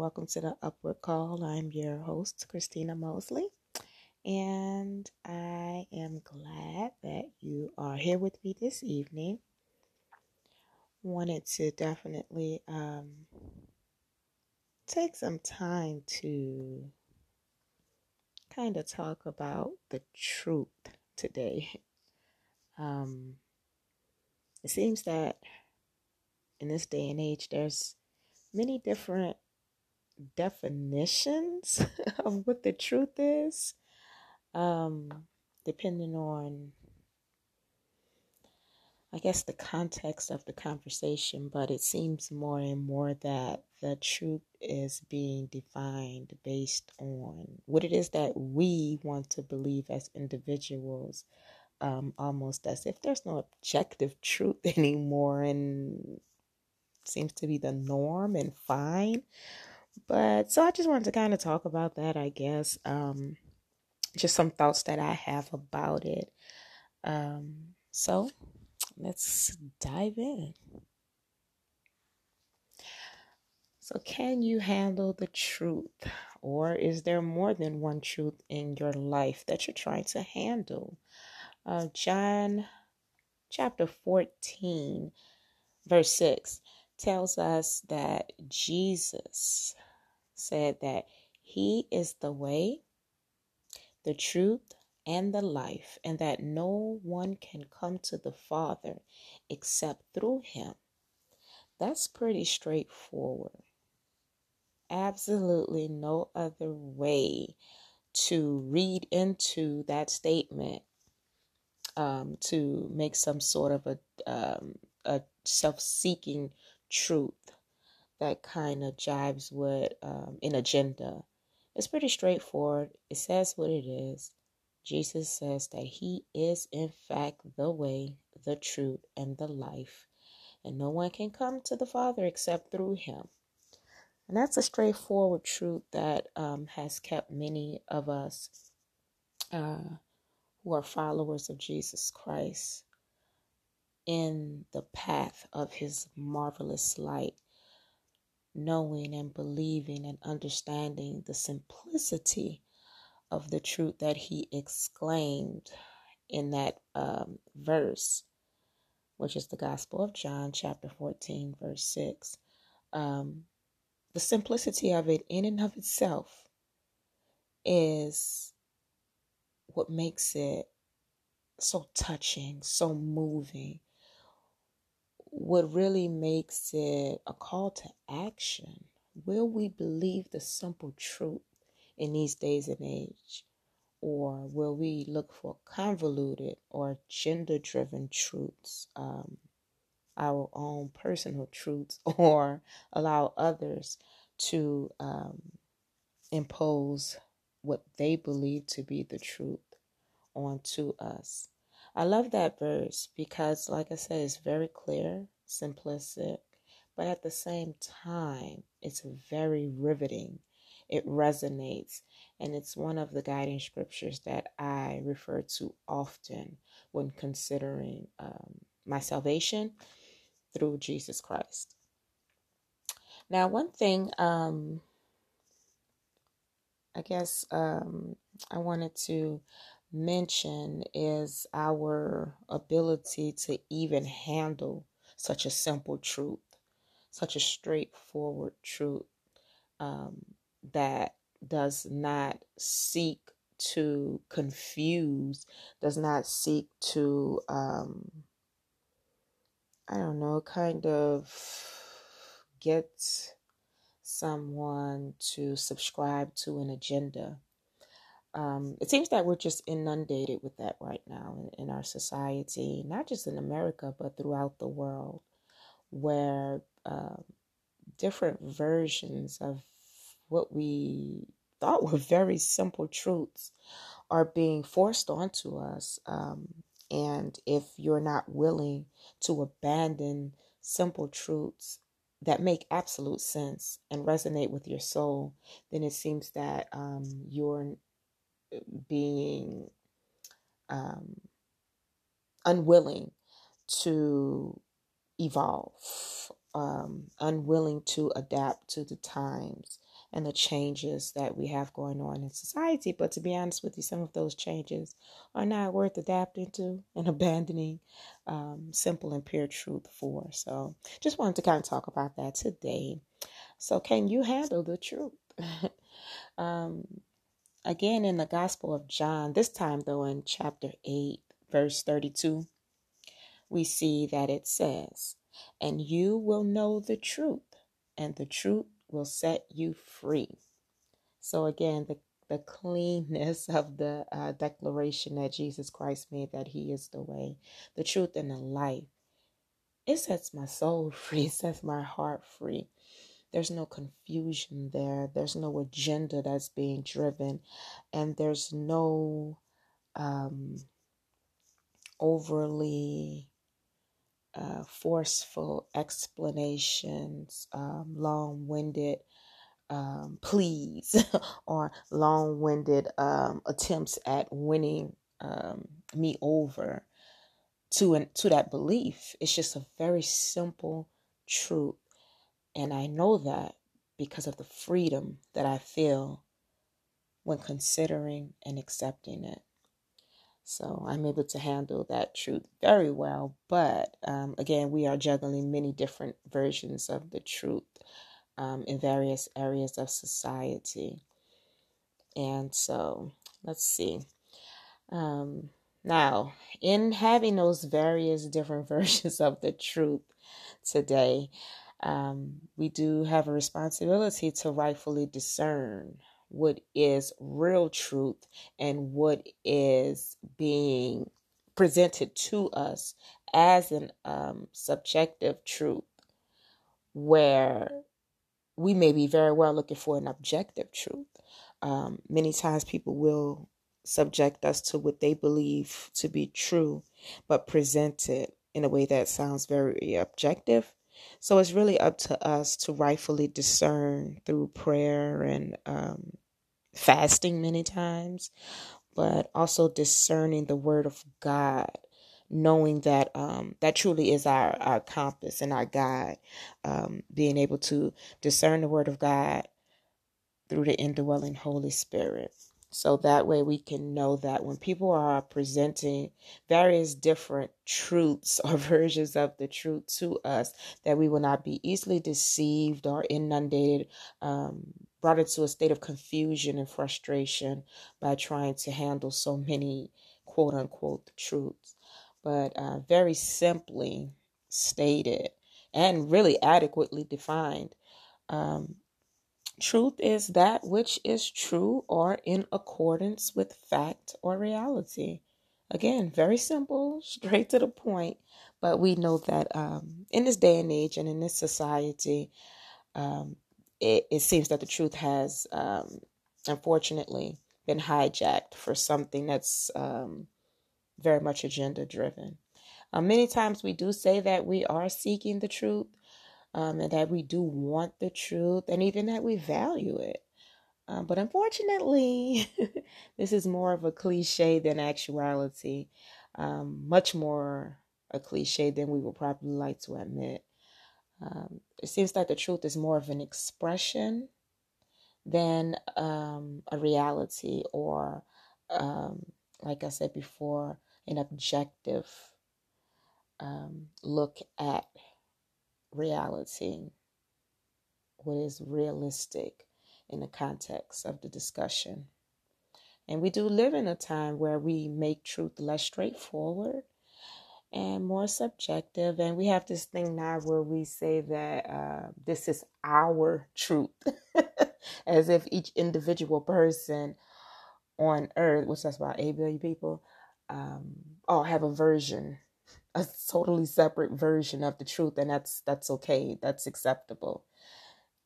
welcome to the Upward Call. I'm your host, Christina Mosley, and I am glad that you are here with me this evening. Wanted to definitely um, take some time to kind of talk about the truth today. Um, it seems that in this day and age, there's many different definitions of what the truth is, um, depending on, I guess, the context of the conversation. But it seems more and more that the truth is being defined based on what it is that we want to believe as individuals. Um, almost as if there's no objective truth anymore, and seems to be the norm and fine. But so I just wanted to kind of talk about that, I guess. Um, just some thoughts that I have about it. Um, so let's dive in. So, can you handle the truth? Or is there more than one truth in your life that you're trying to handle? Uh, John chapter 14, verse 6 tells us that Jesus said that He is the way, the truth, and the life, and that no one can come to the Father except through Him. That's pretty straightforward. Absolutely no other way to read into that statement um, to make some sort of a, um, a self seeking truth that kind of jives with um, an agenda. It's pretty straightforward. It says what it is. Jesus says that He is, in fact, the way, the truth, and the life. And no one can come to the Father except through Him. And that's a straightforward truth that um, has kept many of us uh, who are followers of Jesus Christ in the path of his marvelous light, knowing and believing and understanding the simplicity of the truth that he exclaimed in that um, verse, which is the Gospel of John, chapter 14, verse 6. Um, the simplicity of it, in and of itself, is what makes it so touching, so moving, what really makes it a call to action. Will we believe the simple truth in these days and age? Or will we look for convoluted or gender driven truths, um, our own personal truths, or allow others to um, impose what they believe to be the truth onto us? I love that verse because, like I said, it's very clear, simplistic, but at the same time, it's very riveting. It resonates, and it's one of the guiding scriptures that I refer to often when considering um, my salvation through Jesus Christ. Now, one thing um, I guess um, I wanted to mention is our ability to even handle such a simple truth, such a straightforward truth um, that does not seek to confuse, does not seek to, um, I don't know, kind of get someone to subscribe to an agenda um, it seems that we're just inundated with that right now in, in, our society, not just in America, but throughout the world, where uh, different versions of what we thought were very simple truths are being forced onto us. Um, and if you're not willing to abandon simple truths that make absolute sense and resonate with your soul, then it seems that um, you're being um, unwilling to evolve, um, unwilling to adapt to the times, and the changes that we have going on in society. But to be honest with you, some of those changes are not worth adapting to and abandoning um, simple and pure truth for. So just wanted to kind of talk about that today. So, can you handle the truth? um, again, in the Gospel of John, this time though in chapter 8, verse 32, we see that it says, And you will know the truth, and the truth will set you free. So, again, the the cleanness of the uh, declaration that Jesus Christ made that He is the way, the truth, and the life. It sets my soul free, it sets my heart free. There's no confusion there, there's no agenda that's being driven, and there's no um, overly uh, forceful explanations, um, long winded um, pleas, or long winded um, attempts at winning um, me over to, an, to that belief. It's just a very simple truth. And I know that because of the freedom that I feel when considering and accepting it. So I'm able to handle that truth very well. But um, again, we are juggling many different versions of the truth um, in various areas of society. And so let's see. Um, now, in having those various different versions of the truth today, um, we do have a responsibility to rightfully discern what is real truth and what is being presented to us as an um, subjective truth, where we may be very well looking for an objective truth. Um, many times people will subject us to what they believe to be true, but present it in a way that sounds very objective. So it's really up to us to rightfully discern through prayer and um, fasting many times, but also discerning the word of God, knowing that um, that truly is our, our compass and our guide, um, being able to discern the word of God through the indwelling Holy Spirit. So that way we can know that when people are presenting various different truths or versions of the truth to us, that we will not be easily deceived or inundated, um, brought into a state of confusion and frustration by trying to handle so many quote unquote truths. But uh, very simply stated and really adequately defined, um, Truth is that which is true or in accordance with fact or reality. Again, very simple, straight to the point. But we know that um, in this day and age and in this society, um, it, it, seems that the truth has um, unfortunately been hijacked for something that's um, very much agenda driven. Uh, many times we do say that we are seeking the truth, um, and that we do want the truth and even that we value it. Um, but unfortunately, this is more of a cliche than actuality, um, much more a cliche than we would probably like to admit. Um, it seems like the truth is more of an expression than um, a reality or, um, like I said before, an objective look at reality, what is realistic in the context of the discussion. And we do live in a time where we make truth less straightforward and more subjective. And we have this thing now where we say that uh, this is our truth, as if each individual person on earth, which that's about 8 billion people, um, all have a version a totally separate version of the truth and that's that's okay that's acceptable.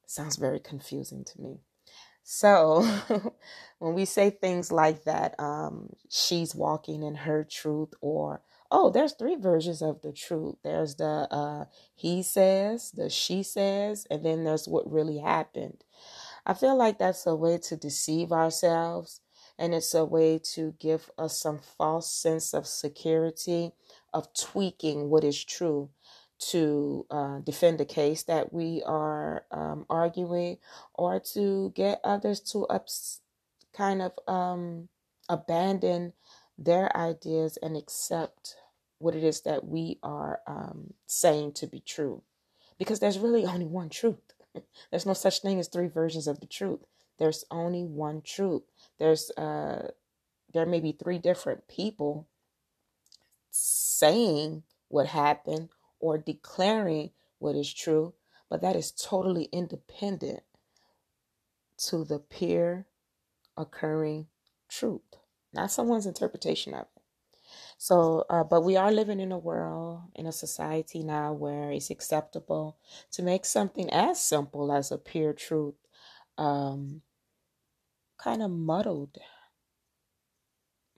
Sounds very confusing to me. So when we say things like that um, she's walking in her truth or oh there's three versions of the truth. There's the uh, he says the she says and then there's what really happened. I feel like that's a way to deceive ourselves and it's a way to give us some false sense of security of tweaking what is true to uh, defend the case that we are um, arguing or to get others to ups- kind of um, abandon their ideas and accept what it is that we are um, saying to be true. Because there's really only one truth. There's no such thing as three versions of the truth. There's only one truth. There's uh, there may be three different people saying what happened or declaring what is true, but that is totally independent to the pure occurring truth, not someone's interpretation of it. So, uh, but we are living in a world, in a society now where it's acceptable to make something as simple as a pure truth um, kind of muddled,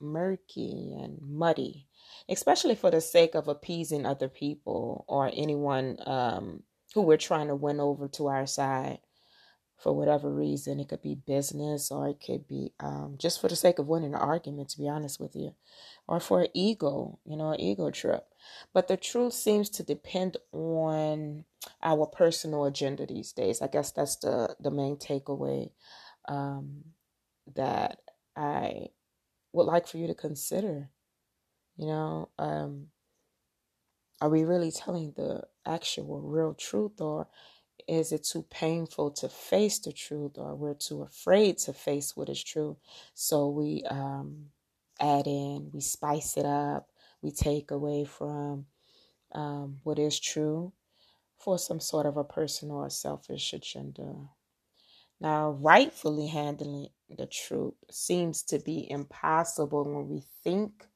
murky, and muddy, especially for the sake of appeasing other people or anyone um, who we're trying to win over to our side for whatever reason. It could be business or it could be um, just for the sake of winning an argument, to be honest with you, or for ego, you know, ego trip. But the truth seems to depend on our personal agenda these days. I guess that's the, the main takeaway um, that I would like for you to consider. You know, um, are we really telling the actual real truth or is it too painful to face the truth or we're too afraid to face what is true so we um, add in we spice it up we take away from um, what is true for some sort of a personal or selfish agenda now rightfully handling the truth seems to be impossible when we think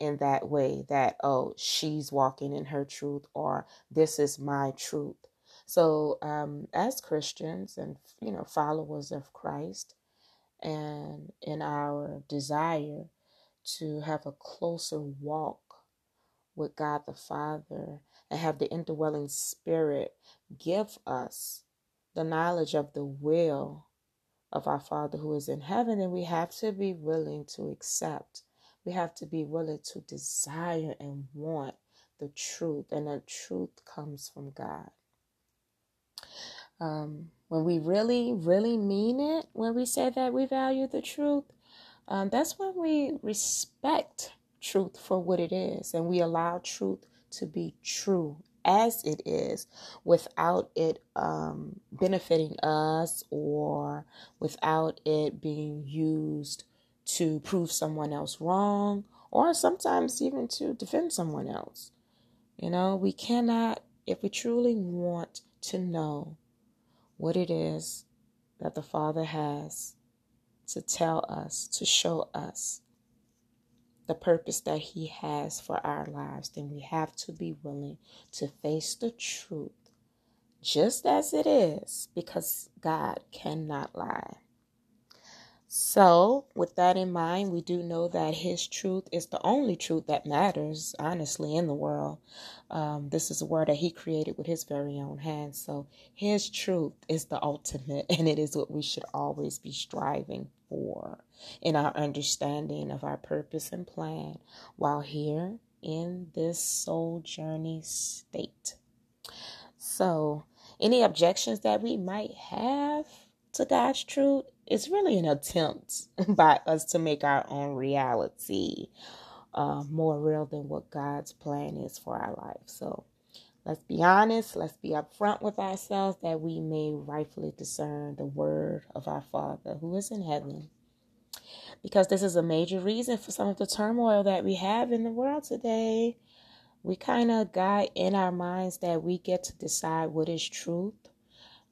in that way that oh she's walking in her truth or this is my truth. So, um, as Christians and you know followers of Christ, and in our desire to have a closer walk with God the Father and have the indwelling Spirit give us the knowledge of the will of our Father who is in heaven, and we have to be willing to accept. We have to be willing to desire and want the truth, and the truth comes from God. Um, when we really, really mean it, when we say that we value the truth, um, that's when we respect truth for what it is and we allow truth to be true as it is without it um, benefiting us or without it being used to prove someone else wrong or sometimes even to defend someone else. You know, we cannot, if we truly want to know what it is that the Father has to tell us, to show us the purpose that He has for our lives, then we have to be willing to face the truth just as it is because God cannot lie. So, with that in mind, we do know that His truth is the only truth that matters, honestly, in the world. Um, this is a word that He created with His very own hands. So, His truth is the ultimate, and it is what we should always be striving for in our understanding of our purpose and plan while here in this soul journey state. So, any objections that we might have to God's truth, it's really an attempt by us to make our own reality uh, more real than what God's plan is for our life. So let's be honest, let's be upfront with ourselves that we may rightfully discern the word of our Father who is in heaven. Because this is a major reason for some of the turmoil that we have in the world today. We kind of got in our minds that we get to decide what is truth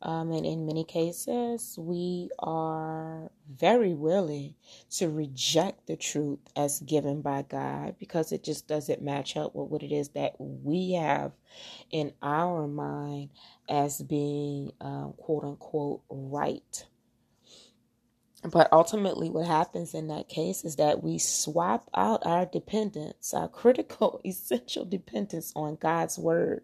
um, and in many cases, we are very willing to reject the truth as given by God because it just doesn't match up with what it is that we have in our mind as being um, quote unquote right. But ultimately, what happens in that case is that we swap out our dependence, our critical, essential dependence on God's word.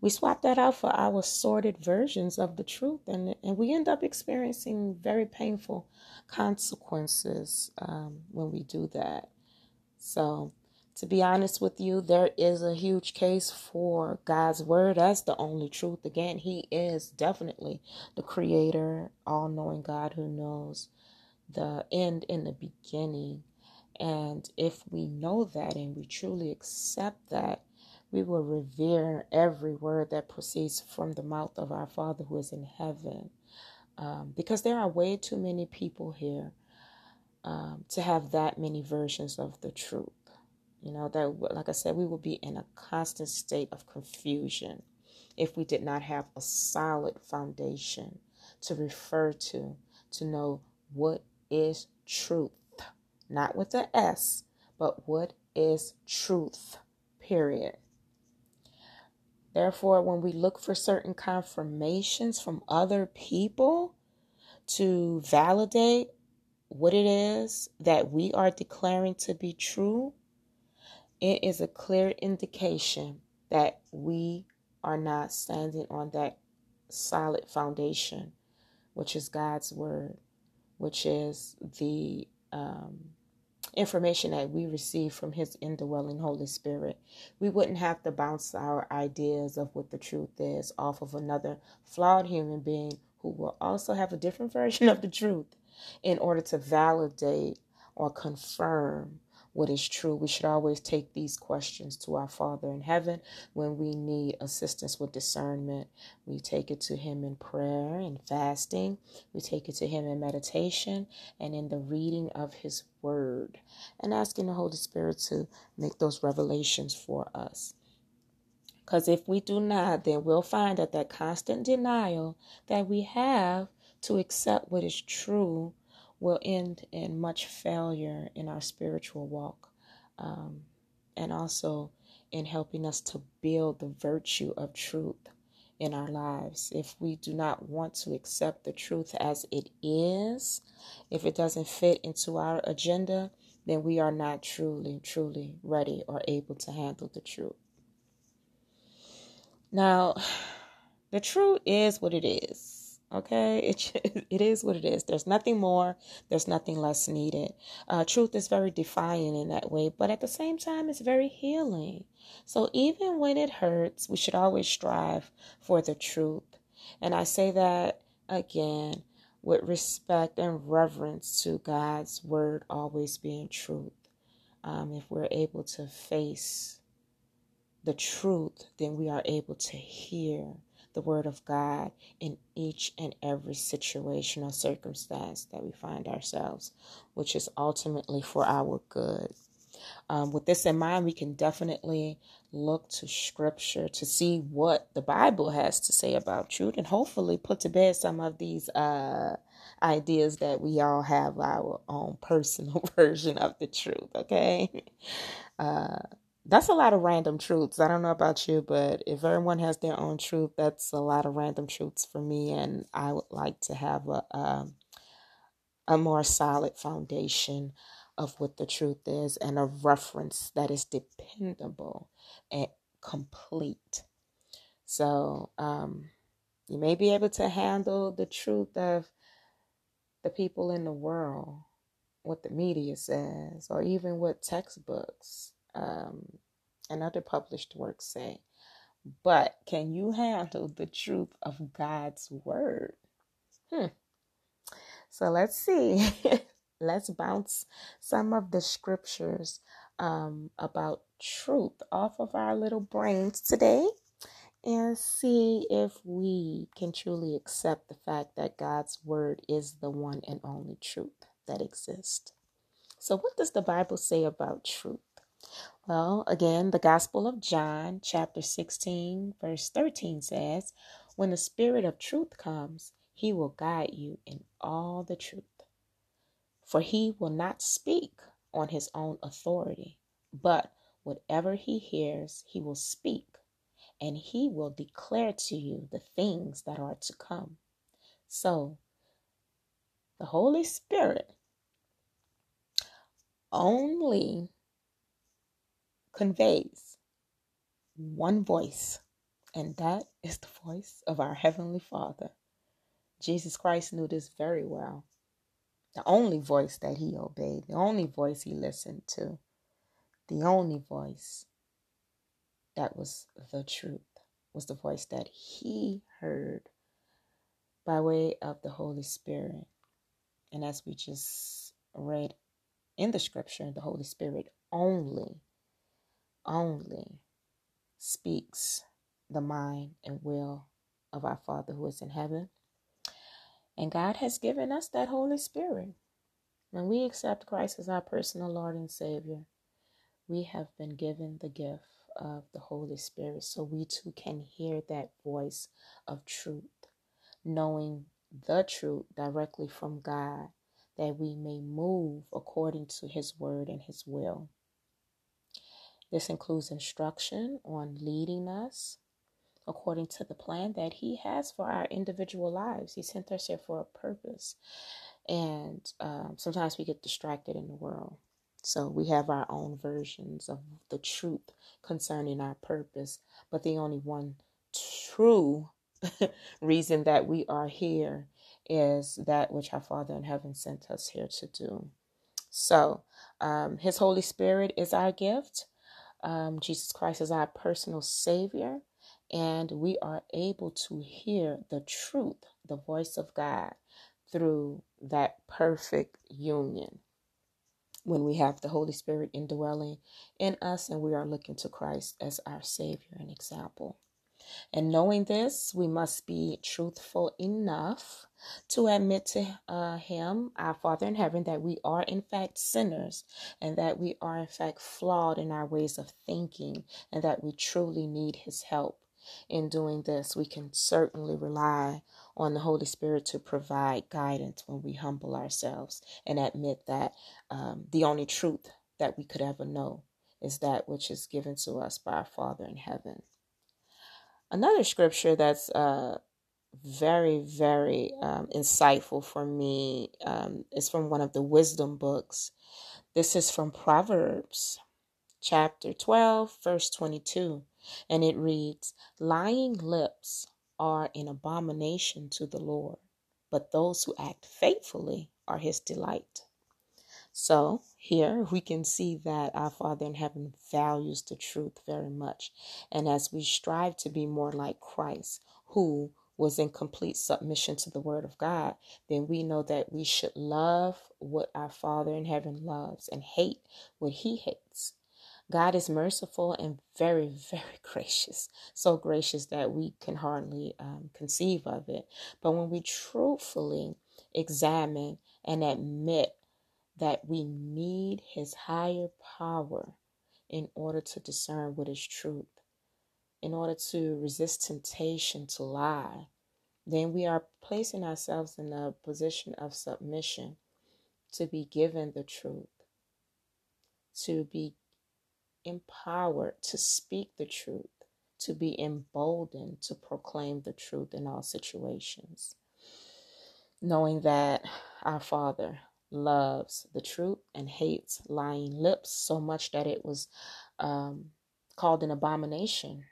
We swap that out for our sordid versions of the truth, and, and we end up experiencing very painful consequences um, when we do that. So, to be honest with you, there is a huge case for God's word as the only truth. Again, He is definitely the creator, all knowing God who knows the end in the beginning. And if we know that and we truly accept that, we will revere every word that proceeds from the mouth of our Father who is in heaven. Um, because there are way too many people here um, to have that many versions of the truth. You know, that, like I said, we would be in a constant state of confusion if we did not have a solid foundation to refer to, to know what is truth. Not with the S, but what is truth, period. Therefore, when we look for certain confirmations from other people to validate what it is that we are declaring to be true, it is a clear indication that we are not standing on that solid foundation, which is God's word, which is the um, information that we receive from His indwelling Holy Spirit. We wouldn't have to bounce our ideas of what the truth is off of another flawed human being who will also have a different version of the truth in order to validate or confirm what is true. We should always take these questions to our Father in heaven when we need assistance with discernment. We take it to Him in prayer and fasting, we take it to Him in meditation and in the reading of His Word, and asking the Holy Spirit to make those revelations for us. Because if we do not, then we'll find that that constant denial that we have to accept what is true will end in much failure in our spiritual walk um, and also in helping us to build the virtue of truth in our lives. If we do not want to accept the truth as it is, if it doesn't fit into our agenda, then we are not truly, truly ready or able to handle the truth. Now, the truth is what it is. Okay, it it is what it is. There's nothing more. There's nothing less needed. Uh, truth is very defiant in that way, but at the same time, it's very healing. So even when it hurts, we should always strive for the truth. And I say that again with respect and reverence to God's word always being truth. Um, if we're able to face the truth, then we are able to hear the Word of God in each and every situation or circumstance that we find ourselves, which is ultimately for our good. Um, with this in mind, we can definitely look to Scripture to see what the Bible has to say about truth and hopefully put to bed some of these uh, ideas that we all have our own personal version of the truth, okay? Uh, that's a lot of random truths. I don't know about you, but if everyone has their own truth, that's a lot of random truths for me. And I would like to have a a, a more solid foundation of what the truth is and a reference that is dependable and complete. So um, you may be able to handle the truth of the people in the world, what the media says, or even what textbooks um, and other published works say. But can you handle the truth of God's word? Hmm. So let's see. let's bounce some of the scriptures um, about truth off of our little brains today and see if we can truly accept the fact that God's word is the one and only truth that exists. So, what does the Bible say about truth? Well, again, the Gospel of John, chapter 16, verse 13 says, When the Spirit of truth comes, he will guide you in all the truth. For he will not speak on his own authority, but whatever he hears, he will speak, and he will declare to you the things that are to come. So, the Holy Spirit only conveys one voice, and that is the voice of our Heavenly Father. Jesus Christ knew this very well. The only voice that he obeyed, the only voice he listened to. the only voice that was the truth was the voice that he heard by way of the Holy Spirit. And as we just read in the scripture, the Holy Spirit only, only speaks the mind and will of our Father who is in heaven. And God has given us that Holy Spirit. When we accept Christ as our personal Lord and Savior, we have been given the gift of the Holy Spirit so we too can hear that voice of truth, knowing the truth directly from God, that we may move according to His word and His will. This includes instruction on leading us according to the plan that He has for our individual lives. He sent us here for a purpose. And um, sometimes we get distracted in the world. So we have our own versions of the truth concerning our purpose. But the only one true reason that we are here is that which our Father in heaven sent us here to do. So, um, His Holy Spirit is our gift. Um, Jesus Christ is our personal Savior and we are able to hear the truth, the voice of God, through that perfect union. When we have the Holy Spirit indwelling in us and we are looking to Christ as our Savior and example. And knowing this, we must be truthful enough to admit to uh, Him, our Father in heaven, that we are in fact sinners and that we are in fact flawed in our ways of thinking and that we truly need His help in doing this, we can certainly rely on the Holy Spirit to provide guidance when we humble ourselves and admit that um, the only truth that we could ever know is that which is given to us by our Father in heaven. Another scripture that's uh, very, very um, insightful for me um, is from one of the wisdom books. This is from Proverbs chapter 12, verse 22 and it reads, Lying lips are an abomination to the Lord, but those who act faithfully are his delight. So here we can see that our Father in heaven values the truth very much. And as we strive to be more like Christ, who was in complete submission to the word of God, then we know that we should love what our Father in heaven loves and hate what he hates. God is merciful and very, very gracious. So gracious that we can hardly um, conceive of it. But when we truthfully examine and admit that we need His higher power in order to discern what is truth, in order to resist temptation to lie, then we are placing ourselves in a position of submission to be given the truth, to be empowered to speak the truth, to be emboldened to proclaim the truth in all situations. Knowing that our Father loves the truth and hates lying lips so much that it was um, called an abomination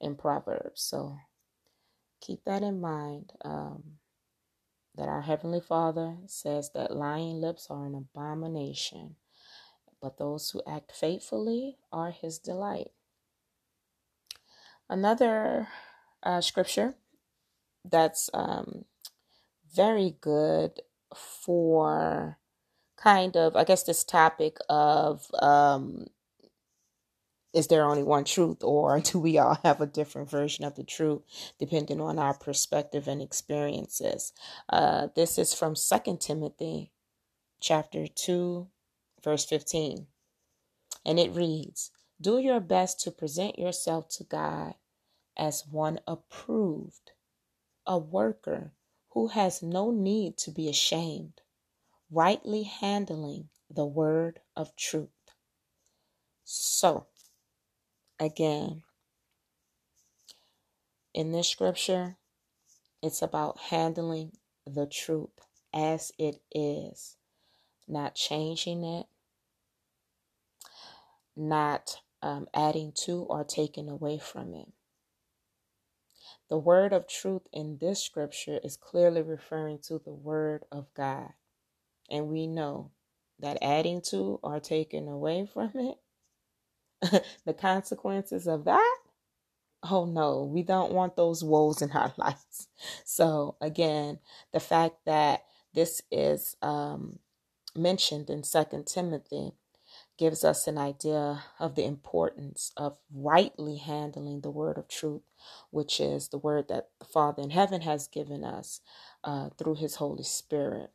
in Proverbs. So keep that in mind. Um, that our Heavenly Father says that lying lips are an abomination but those who act faithfully are his delight. Another uh, scripture that's um, very good for kind of, I guess, this topic of um, is there only one truth or do we all have a different version of the truth depending on our perspective and experiences uh, this is from Second timothy chapter 2 verse 15. And it reads Do your best to present yourself to God as one approved, a worker who has no need to be ashamed, rightly handling the word of truth. So, again, in this scripture, it's about handling the truth as it is, not changing it, not um, adding to or taking away from it. The word of truth in this scripture is clearly referring to the word of God. And we know that adding to or taking away from it, the consequences of that, oh no, we don't want those woes in our lives. So again, the fact that this is um, mentioned in Second Timothy gives us an idea of the importance of rightly handling the word of truth, which is the word that the Father in heaven has given us uh, through His Holy Spirit.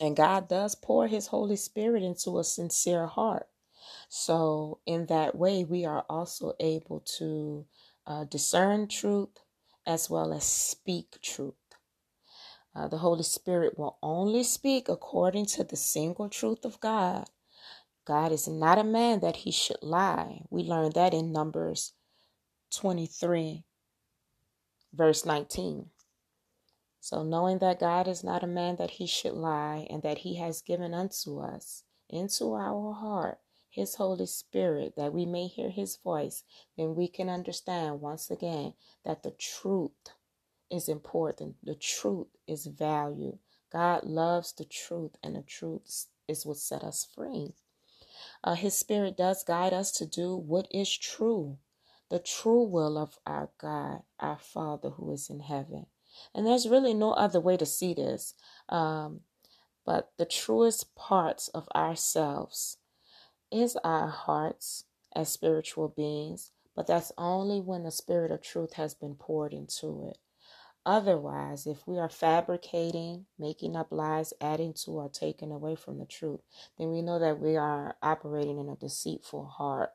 And God does pour His Holy Spirit into a sincere heart. So, in that way, we are also able to uh, discern truth as well as speak truth. Uh, the Holy Spirit will only speak according to the single truth of God. God is not a man that he should lie. We learned that in Numbers 23, verse 19. So, knowing that God is not a man that he should lie, and that he has given unto us into our heart his Holy Spirit, that we may hear his voice, then we can understand once again that the truth is important. The truth is value. God loves the truth, and the truth is what set us free. Uh, his Spirit does guide us to do what is true, the true will of our God, our Father who is in heaven. And there's really no other way to see this. Um, but the truest parts of ourselves is our hearts as spiritual beings, but that's only when the Spirit of truth has been poured into it. Otherwise, if we are fabricating, making up lies, adding to or taking away from the truth, then we know that we are operating in a deceitful heart.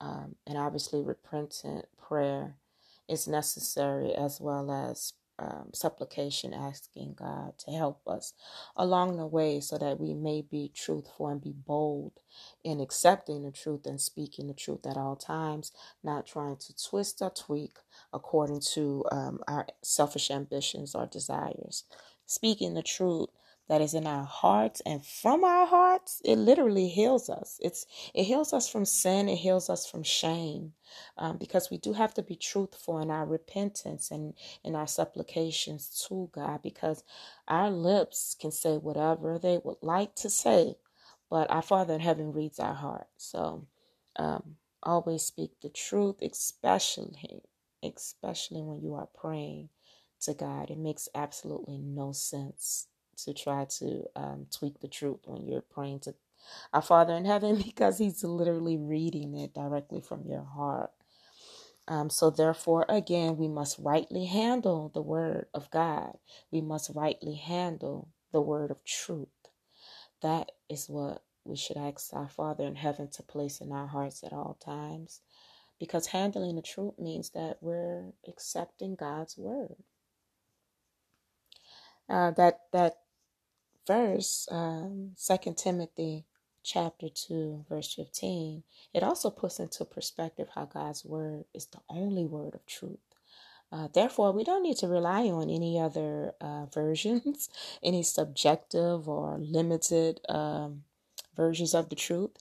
Um, and obviously, repentant prayer is necessary as well as um, supplication, asking God to help us along the way so that we may be truthful and be bold in accepting the truth and speaking the truth at all times, not trying to twist or tweak according to um, our selfish ambitions or desires. Speaking the truth that is in our hearts and from our hearts it literally heals us. It's it heals us from sin it heals us from shame um, because we do have to be truthful in our repentance and in our supplications to god because our lips can say whatever they would like to say but our father in heaven reads our heart. So um, always speak the truth especially especially when you are praying to god. It makes absolutely no sense to try to um, tweak the truth when you're praying to our Father in heaven because He's literally reading it directly from your heart. Um, so, therefore, again, we must rightly handle the Word of God. We must rightly handle the Word of truth. That is what we should ask our Father in heaven to place in our hearts at all times. Because handling the truth means that we're accepting God's Word. Uh, that that verse, um, 2 Timothy chapter 2, verse 15, it also puts into perspective how God's word is the only word of truth. Uh, therefore, we don't need to rely on any other uh, versions, any subjective or limited um, versions of the truth,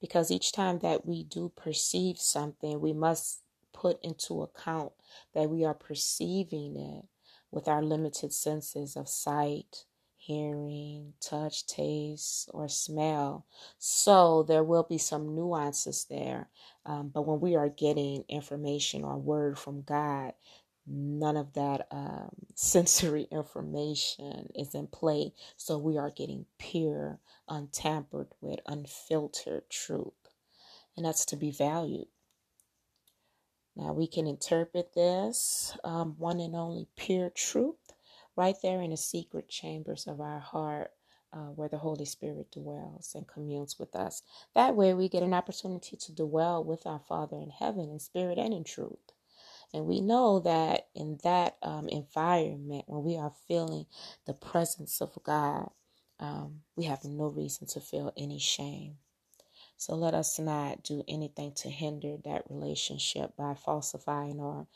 because each time that we do perceive something, we must put into account that we are perceiving it with our limited senses of sight, hearing, touch, taste, or smell. So there will be some nuances there. Um, but when we are getting information or word from God, none of that um, sensory information is in play. So we are getting pure, untampered with, unfiltered truth. And that's to be valued. Now we can interpret this um, one and only pure truth right there in the secret chambers of our heart uh, where the Holy Spirit dwells and communes with us. That way, we get an opportunity to dwell with our Father in heaven in spirit and in truth. And we know that in that um, environment, when we are feeling the presence of God, um, we have no reason to feel any shame. So let us not do anything to hinder that relationship by falsifying or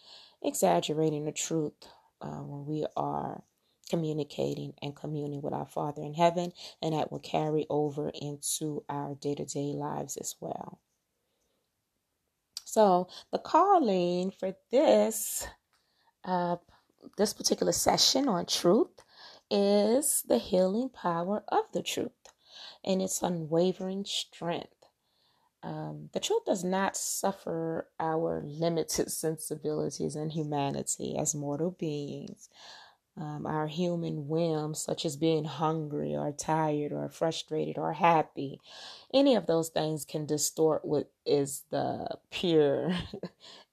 exaggerating the truth uh, when we are communicating and communing with our Father in heaven, and that will carry over into our day to day lives as well. So, the calling for this uh, this particular session on truth is the healing power of the truth. and its unwavering strength. Um, the truth does not suffer our limited sensibilities and humanity as mortal beings. Um, our human whims, such as being hungry or tired or frustrated or happy, any of those things can distort what is the pure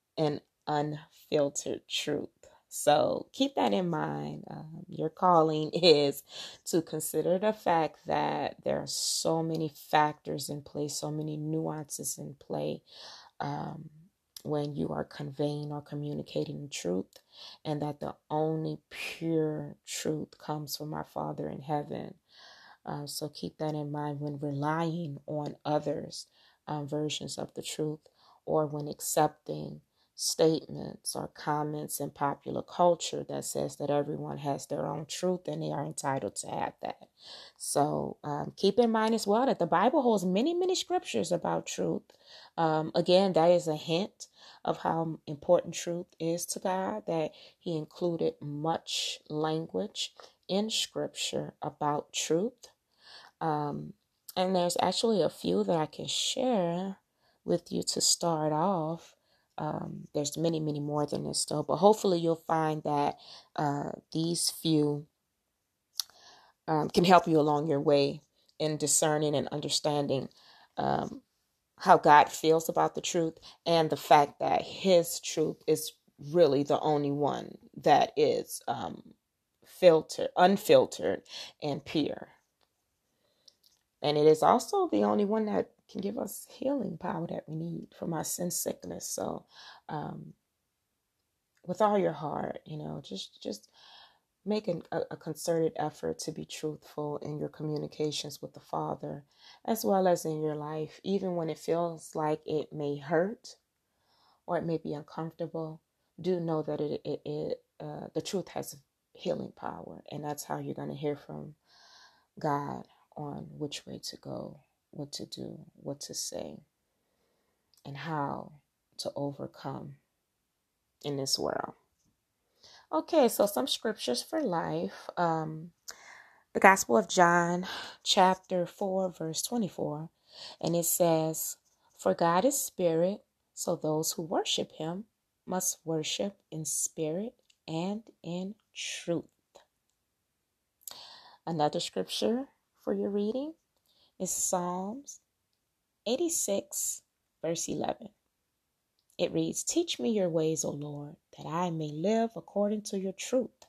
and unfiltered truth. So keep that in mind. Um, your calling is to consider the fact that there are so many factors in play, so many nuances in play um, when you are conveying or communicating truth, and that the only pure truth comes from our Father in heaven. Uh, so keep that in mind when relying on others' um, versions of the truth or when accepting statements or comments in popular culture that says that everyone has their own truth and they are entitled to have that. So um, keep in mind as well that the Bible holds many, many scriptures about truth. Um, again, that is a hint of how important truth is to God, that He included much language in scripture about truth. Um, and there's actually a few that I can share with you to start off. Um, there's many, many more than this still, but hopefully you'll find that uh, these few um, can help you along your way in discerning and understanding um, how God feels about the truth and the fact that His truth is really the only one that is um, filtered, unfiltered, and pure. And it is also the only one that can give us healing power that we need from our sin sickness. So, um, with all your heart, you know, just just make an, a, a concerted effort to be truthful in your communications with the Father, as well as in your life, even when it feels like it may hurt or it may be uncomfortable. Do know that it, it, it uh, the truth has healing power, and that's how you're going to hear from God on which way to go what to do, what to say, and how to overcome in this world. Okay, so some scriptures for life. Um, the Gospel of John, chapter 4, verse 24. And it says, For God is spirit, so those who worship him must worship in spirit and in truth. Another scripture for your reading is Psalms 86, verse 11. It reads, Teach me your ways, O Lord, that I may live according to your truth.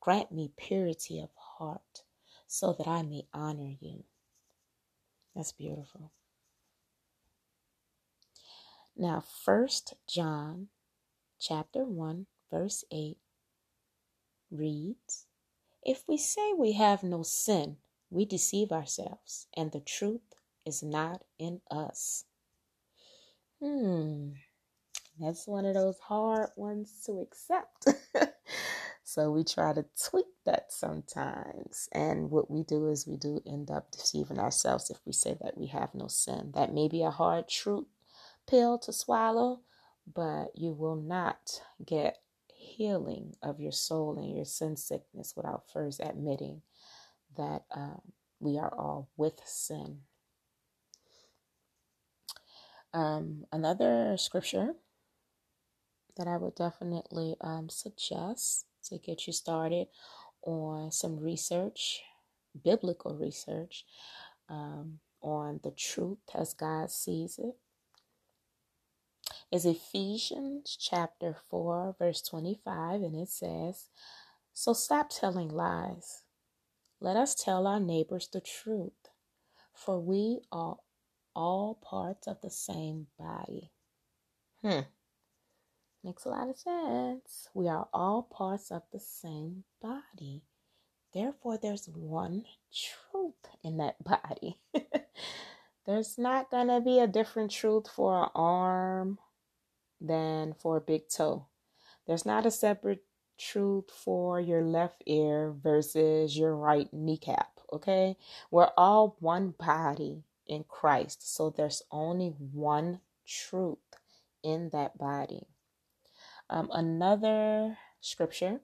Grant me purity of heart, so that I may honor you. That's beautiful. Now, First John chapter 1, verse 8 reads, If we say we have no sin, we deceive ourselves, and the truth is not in us. Hmm, that's one of those hard ones to accept. so we try to tweak that sometimes. And what we do is we do end up deceiving ourselves if we say that we have no sin. That may be a hard truth pill to swallow, but you will not get healing of your soul and your sin sickness without first admitting that um, we are all with sin. Um, another scripture that I would definitely um, suggest to get you started on some research, biblical research, um, on the truth as God sees it, is Ephesians chapter 4, verse 25, and it says, So stop telling lies let us tell our neighbors the truth, for we are all parts of the same body. Hmm. Makes a lot of sense. We are all parts of the same body. Therefore, there's one truth in that body. there's not going to be a different truth for an arm than for a big toe. There's not a separate truth for your left ear versus your right kneecap. Okay, we're all one body in Christ, so there's only one truth in that body. Um, another scripture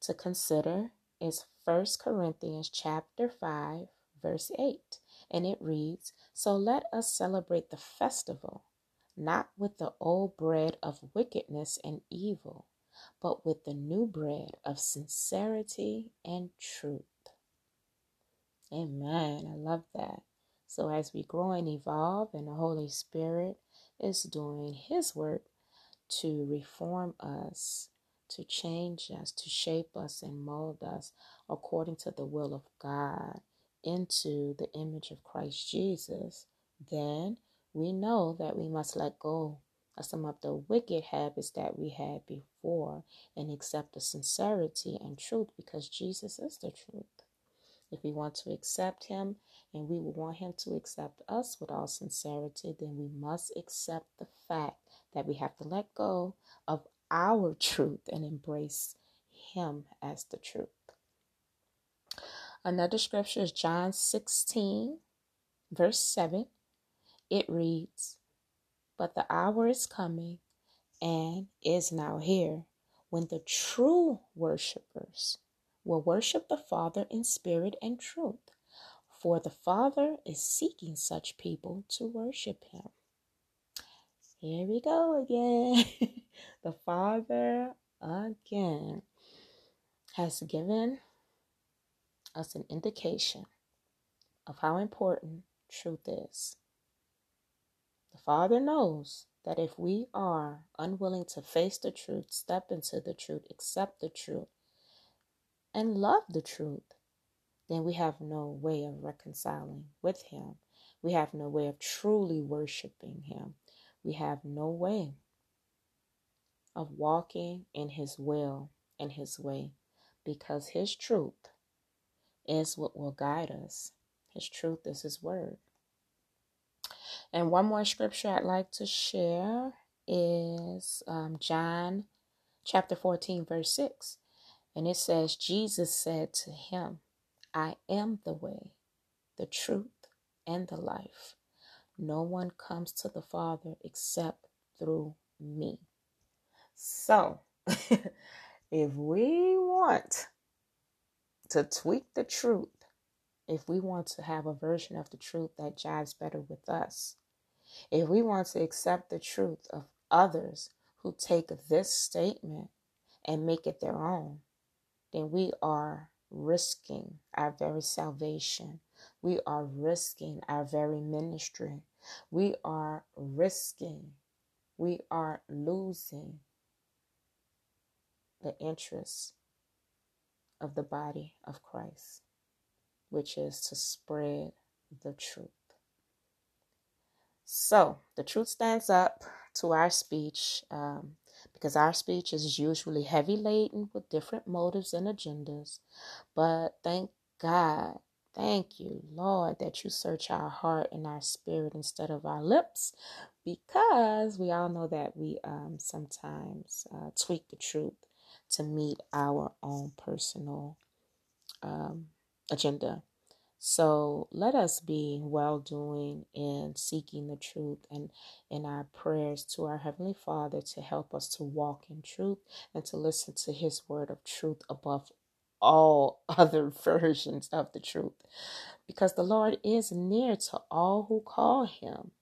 to consider is First Corinthians chapter 5 verse 8 And it reads So let us celebrate the festival, not with the old bread of wickedness and evil, but with the new bread of sincerity and truth. Amen. I love that. So as we grow and evolve, and the Holy Spirit is doing His work to reform us, to change us, to shape us, and mold us according to the will of God into the image of Christ Jesus, then we know that we must let go of some of the wicked habits that we had before and accept the sincerity and truth because Jesus is the truth. If we want to accept Him and we want Him to accept us with all sincerity, then we must accept the fact that we have to let go of our truth and embrace Him as the truth. Another scripture is John 16, verse 7. It reads, But the hour is coming and is now here when the true worshipers will worship the Father in spirit and truth, for the Father is seeking such people to worship him. Here we go again. the Father again has given us an indication of how important truth is. The Father knows that if we are unwilling to face the truth, step into the truth, accept the truth, and love the truth, then we have no way of reconciling with Him. We have no way of truly worshiping Him. We have no way of walking in His will and His way because His truth is what will guide us. His truth is His word. And one more scripture I'd like to share is um, John chapter 14, verse 6. And it says, Jesus said to him, I am the way, the truth, and the life. No one comes to the Father except through me. So, if we want to tweak the truth, if we want to have a version of the truth that jives better with us, if we want to accept the truth of others who take this statement and make it their own, then we are risking our very salvation. We are risking our very ministry. We are risking, we are losing the interests of the body of Christ, which is to spread the truth. So the truth stands up to our speech um, because our speech is usually heavy laden with different motives and agendas. But thank God, thank you, Lord, that you search our heart and our spirit instead of our lips because we all know that we um, sometimes uh, tweak the truth to meet our own personal um, agenda. So let us be well doing in seeking the truth and in our prayers to our Heavenly Father to help us to walk in truth and to listen to His word of truth above all other versions of the truth. Because the Lord is near to all who call Him,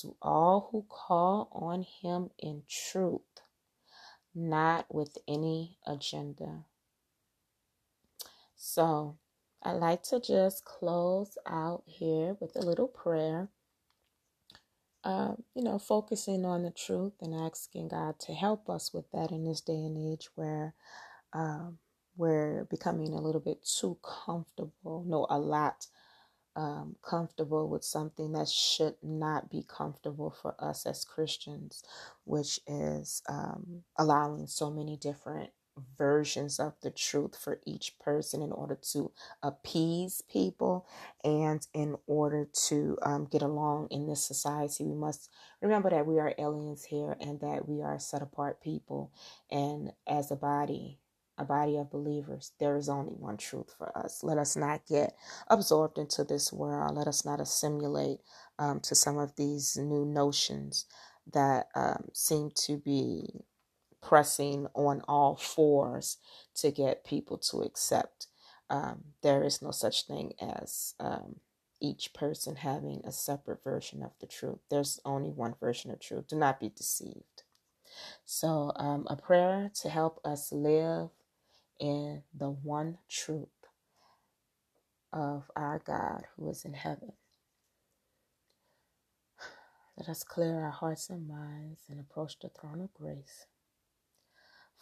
to all who call on Him in truth not with any agenda. So, I like to just close out here with a little prayer. Um, you know, focusing on the truth and asking God to help us with that in this day and age where um, we're becoming a little bit too comfortable. No, a lot um, comfortable with something that should not be comfortable for us as Christians, which is um, allowing so many different versions of the truth for each person in order to appease people and in order to um, get along in this society. We must remember that we are aliens here and that we are set apart people. And as a body, a body of believers, there is only one truth for us. Let us not get absorbed into this world. Let us not assimilate um, to some of these new notions that um, seem to be pressing on all fours to get people to accept. Um, there is no such thing as um, each person having a separate version of the truth. There's only one version of truth. Do not be deceived. So, um, a prayer to help us live in the one truth of our God who is in heaven. Let us clear our hearts and minds and approach the throne of grace.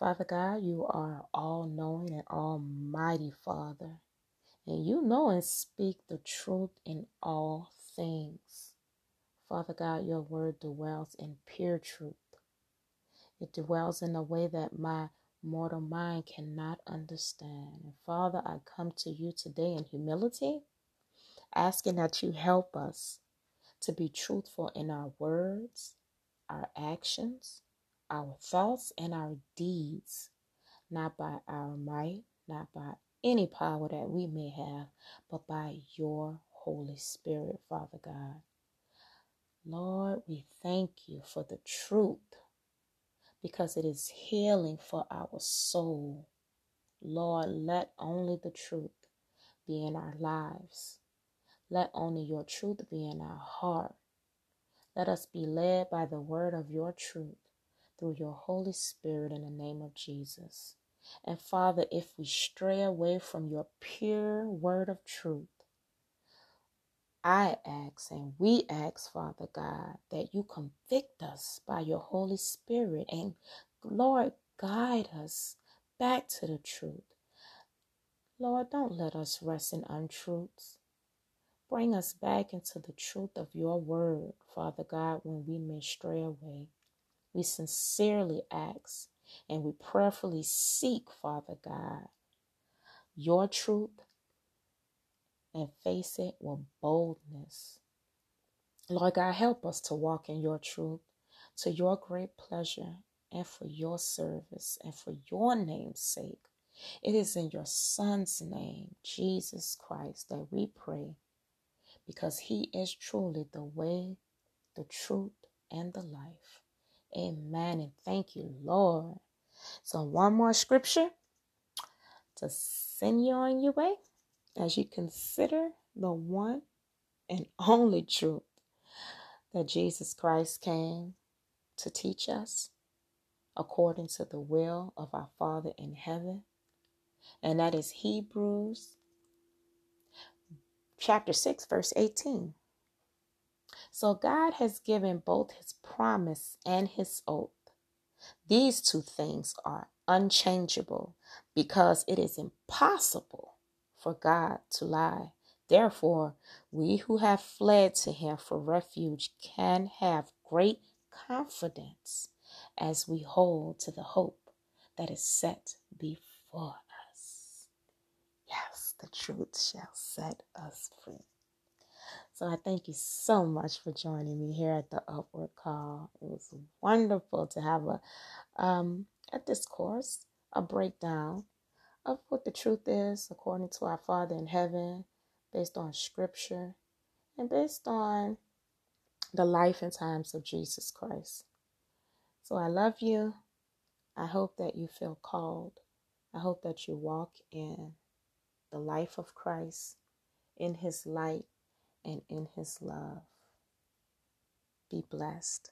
Father God, you are all knowing and almighty Father, and you know and speak the truth in all things. Father God, your word dwells in pure truth. It dwells in a way that my mortal mind cannot understand. And Father, I come to you today in humility, asking that you help us to be truthful in our words, our actions, our thoughts, and our deeds, not by our might, not by any power that we may have, but by your Holy Spirit, Father God. Lord, we thank you for the truth because it is healing for our soul. Lord, let only the truth be in our lives. Let only your truth be in our heart. Let us be led by the word of your truth through your Holy Spirit in the name of Jesus. And Father, if we stray away from your pure word of truth, I ask and we ask, Father God, that you convict us by your Holy Spirit and, Lord, guide us back to the truth. Lord, don't let us rest in untruths. Bring us back into the truth of your word, Father God, when we may stray away. We sincerely ask and we prayerfully seek, Father God, your truth and face it with boldness. Lord God, help us to walk in your truth to your great pleasure and for your service and for your name's sake. It is in your Son's name, Jesus Christ, that we pray because he is truly the way, the truth, and the life. Amen. And thank you, Lord. So, one more scripture to send you on your way as you consider the one and only truth that Jesus Christ came to teach us according to the will of our Father in heaven. And that is Hebrews chapter 6, verse 18. So God has given both his promise and his oath. These two things are unchangeable because it is impossible for God to lie. Therefore, we who have fled to him for refuge can have great confidence as we hold to the hope that is set before us. Yes, the truth shall set us free. So I thank you so much for joining me here at the Upward Call. It was wonderful to have a um, a discourse, a breakdown of what the truth is according to our Father in heaven, based on Scripture, and based on the life and times of Jesus Christ. So I love you. I hope that you feel called. I hope that you walk in the life of Christ, in His light, and in His love. Be blessed.